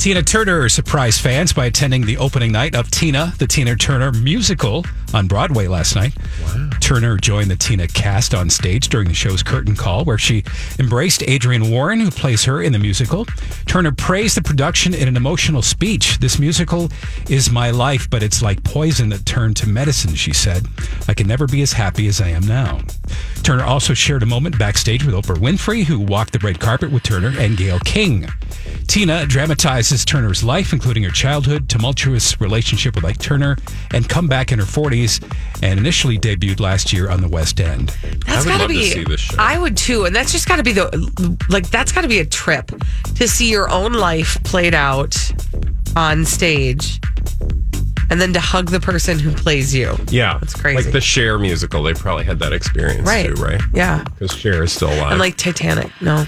Tina Turner surprised fans by attending the opening night of Tina, the Tina Turner musical on Broadway last night. Wow. Turner joined the Tina cast on stage during the show's curtain call, where she embraced Adrienne Warren, who plays her in the musical. Turner praised the production in an emotional speech. This musical is my life, but it's like poison that turned to medicine, she said. I can never be as happy as I am now. Turner also shared a moment backstage with Oprah Winfrey, who walked the red carpet with Turner and Gayle King. Tina dramatizes Turner's life, including her childhood, tumultuous relationship with Ike Turner, and comeback in her 40s, and initially debuted last year on the West End. That's I would gotta love to be. see this show. I would too, and that's just got to be the like. That's got to be a trip to see your own life played out on stage, and then to hug the person who plays you. Yeah, That's crazy. Like the Cher musical, they probably had that experience Right. too, right? Yeah, Because Cher is still alive. and like Titanic. No,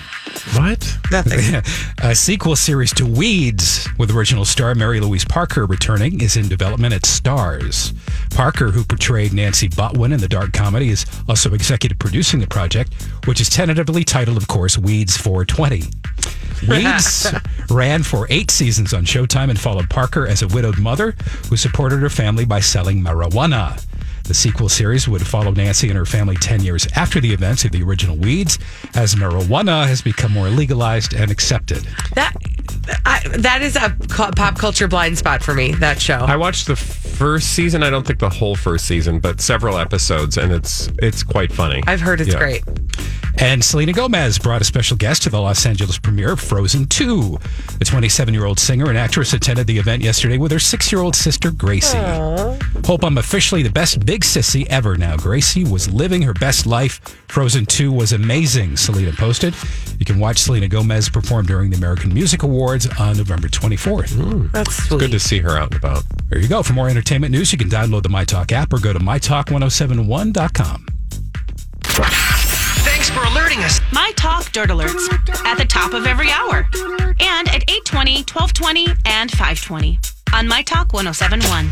what? nothing. A sequel series to Weeds with original star Mary Louise Parker returning is in development at Starz. Parker, who portrayed Nancy Botwin in the dark comedy, is also executive producing the project, which is tentatively titled, of course, Weeds 420. Weeds ran for eight seasons on Showtime and followed Parker as a widowed mother who supported her family by selling marijuana. The sequel series would follow Nancy and her family 10 years after the events of the original Weeds, as marijuana has become more legalized and accepted. That I, that is a pop culture blind spot for me. That show. I watched the first season. I don't think the whole first season, but several episodes, and it's it's quite funny. I've heard it's Yeah. great. And Selena Gomez brought a special guest to the Los Angeles premiere of Frozen 2. The 27 year old singer and actress attended the event yesterday with her six year old sister, Gracie. Hope I'm officially the best big sissy ever now. Gracie was living her best life. Frozen 2 was amazing, Selena posted. You can watch Selena Gomez perform during the American Music Awards on November 24th. Hmm. That's sweet. Good to see her out and about. There you go. For more entertainment news, you can download the MyTalk app or go to mytalk1071.com. Thanks for alerting us. My Talk Dirt Alerts at the top of every hour and at 820, 1220, and 520 on My Talk 1071.